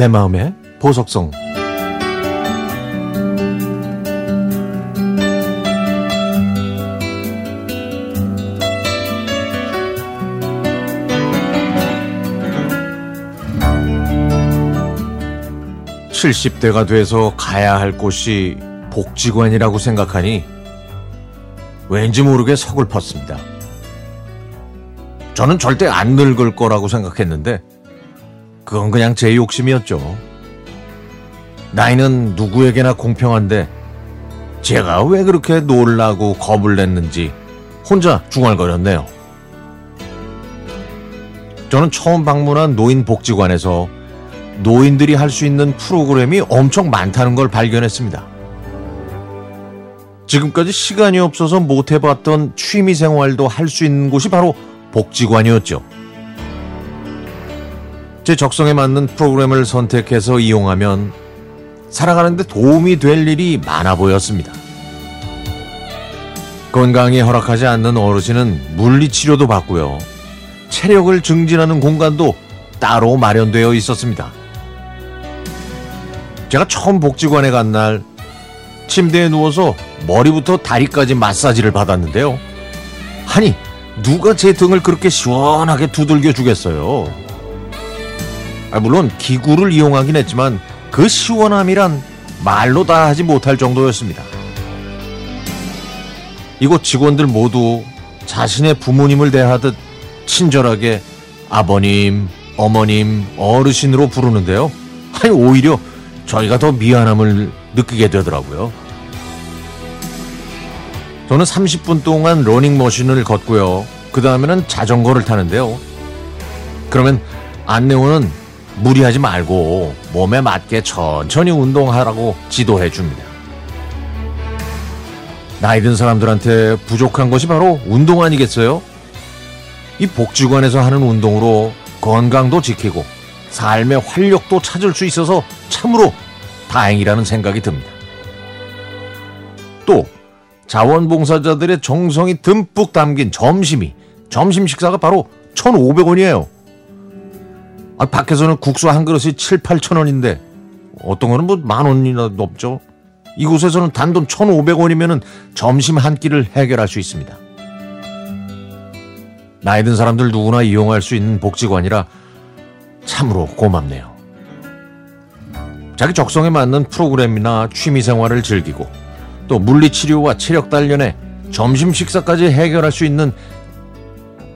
내 마음의 보석성 70대가 돼서 가야 할 곳이 복지관이라고 생각하니 왠지 모르게 서글펐습니다. 저는 절대 안 늙을 거라고 생각했는데 그건 그냥 제 욕심이었죠. 나이는 누구에게나 공평한데 제가 왜 그렇게 놀라고 겁을 냈는지 혼자 중얼거렸네요. 저는 처음 방문한 노인복지관에서 노인들이 할 수 있는 프로그램이 엄청 많다는 걸 발견했습니다. 지금까지 시간이 없어서 못 해봤던 취미 생활도 할 수 있는 곳이 바로 복지관이었죠. 제 적성에 맞는 프로그램을 선택해서 이용하면 살아가는데 도움이 될 일이 많아 보였습니다. 건강이 허락하지 않는 어르신은 물리치료도 받고요. 체력을 증진하는 공간도 따로 마련되어 있었습니다. 제가 처음 복지관에 간 날 침대에 누워서 머리부터 다리까지 마사지를 받았는데요. 아니, 누가 제 등을 그렇게 시원하게 두들겨 주겠어요? 아, 물론 기구를 이용하긴 했지만 그 시원함이란 말로 다 하지 못할 정도였습니다. 이곳 직원들 모두 자신의 부모님을 대하듯 친절하게 아버님, 어머님, 어르신으로 부르는데요. 아니, 오히려 저희가 더 미안함을 느끼게 되더라고요. 저는 30분 동안 러닝머신을 걷고요. 그 다음에는 자전거를 타는데요. 그러면 안내원은 무리하지 말고 몸에 맞게 천천히 운동하라고 지도해 줍니다. 나이 든 사람들한테 부족한 것이 바로 운동 아니겠어요? 이 복지관에서 하는 운동으로 건강도 지키고 삶의 활력도 찾을 수 있어서 참으로 다행이라는 생각이 듭니다. 또 자원봉사자들의 정성이 듬뿍 담긴 점심이 점심 식사가 바로 1,500원이에요. 아, 밖에서는 국수 한 그릇이 7, 8천 원인데 어떤 거는 뭐 만 원이나 넘죠. 이곳에서는 단돈 1,500원이면 점심 한 끼를 해결할 수 있습니다. 나이 든 사람들 누구나 이용할 수 있는 복지관이라 참으로 고맙네요. 자기 적성에 맞는 프로그램이나 취미 생활을 즐기고 또 물리치료와 체력 단련에 점심 식사까지 해결할 수 있는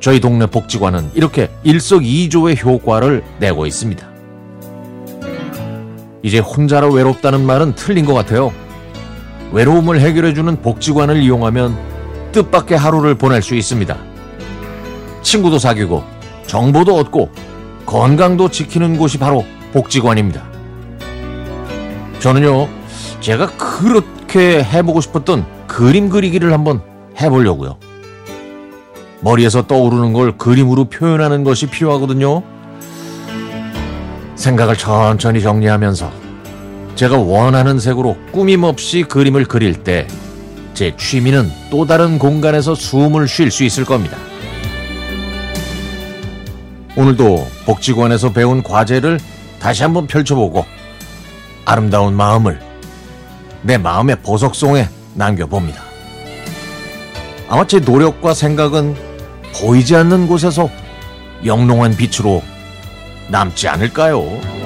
저희 동네 복지관은 이렇게 일석이조의 효과를 내고 있습니다. 이제 혼자라 외롭다는 말은 틀린 것 같아요. 외로움을 해결해주는 복지관을 이용하면 뜻밖의 하루를 보낼 수 있습니다. 친구도 사귀고 정보도 얻고 건강도 지키는 곳이 바로 복지관입니다. 저는요, 제가 그렇게 해보고 싶었던 그림 그리기를 한번 해보려고요. 머리에서 떠오르는 걸 그림으로 표현하는 것이 필요하거든요. 생각을 천천히 정리하면서 제가 원하는 색으로 꾸밈없이 그림을 그릴 때 제 취미는 또 다른 공간에서 숨을 쉴 수 있을 겁니다. 오늘도 복지관에서 배운 과제를 다시 한번 펼쳐보고 아름다운 마음을 내 마음의 보석송에 남겨봅니다. 아마 제 노력과 생각은 보이지 않는 곳에서 영롱한 빛으로 남지 않을까요?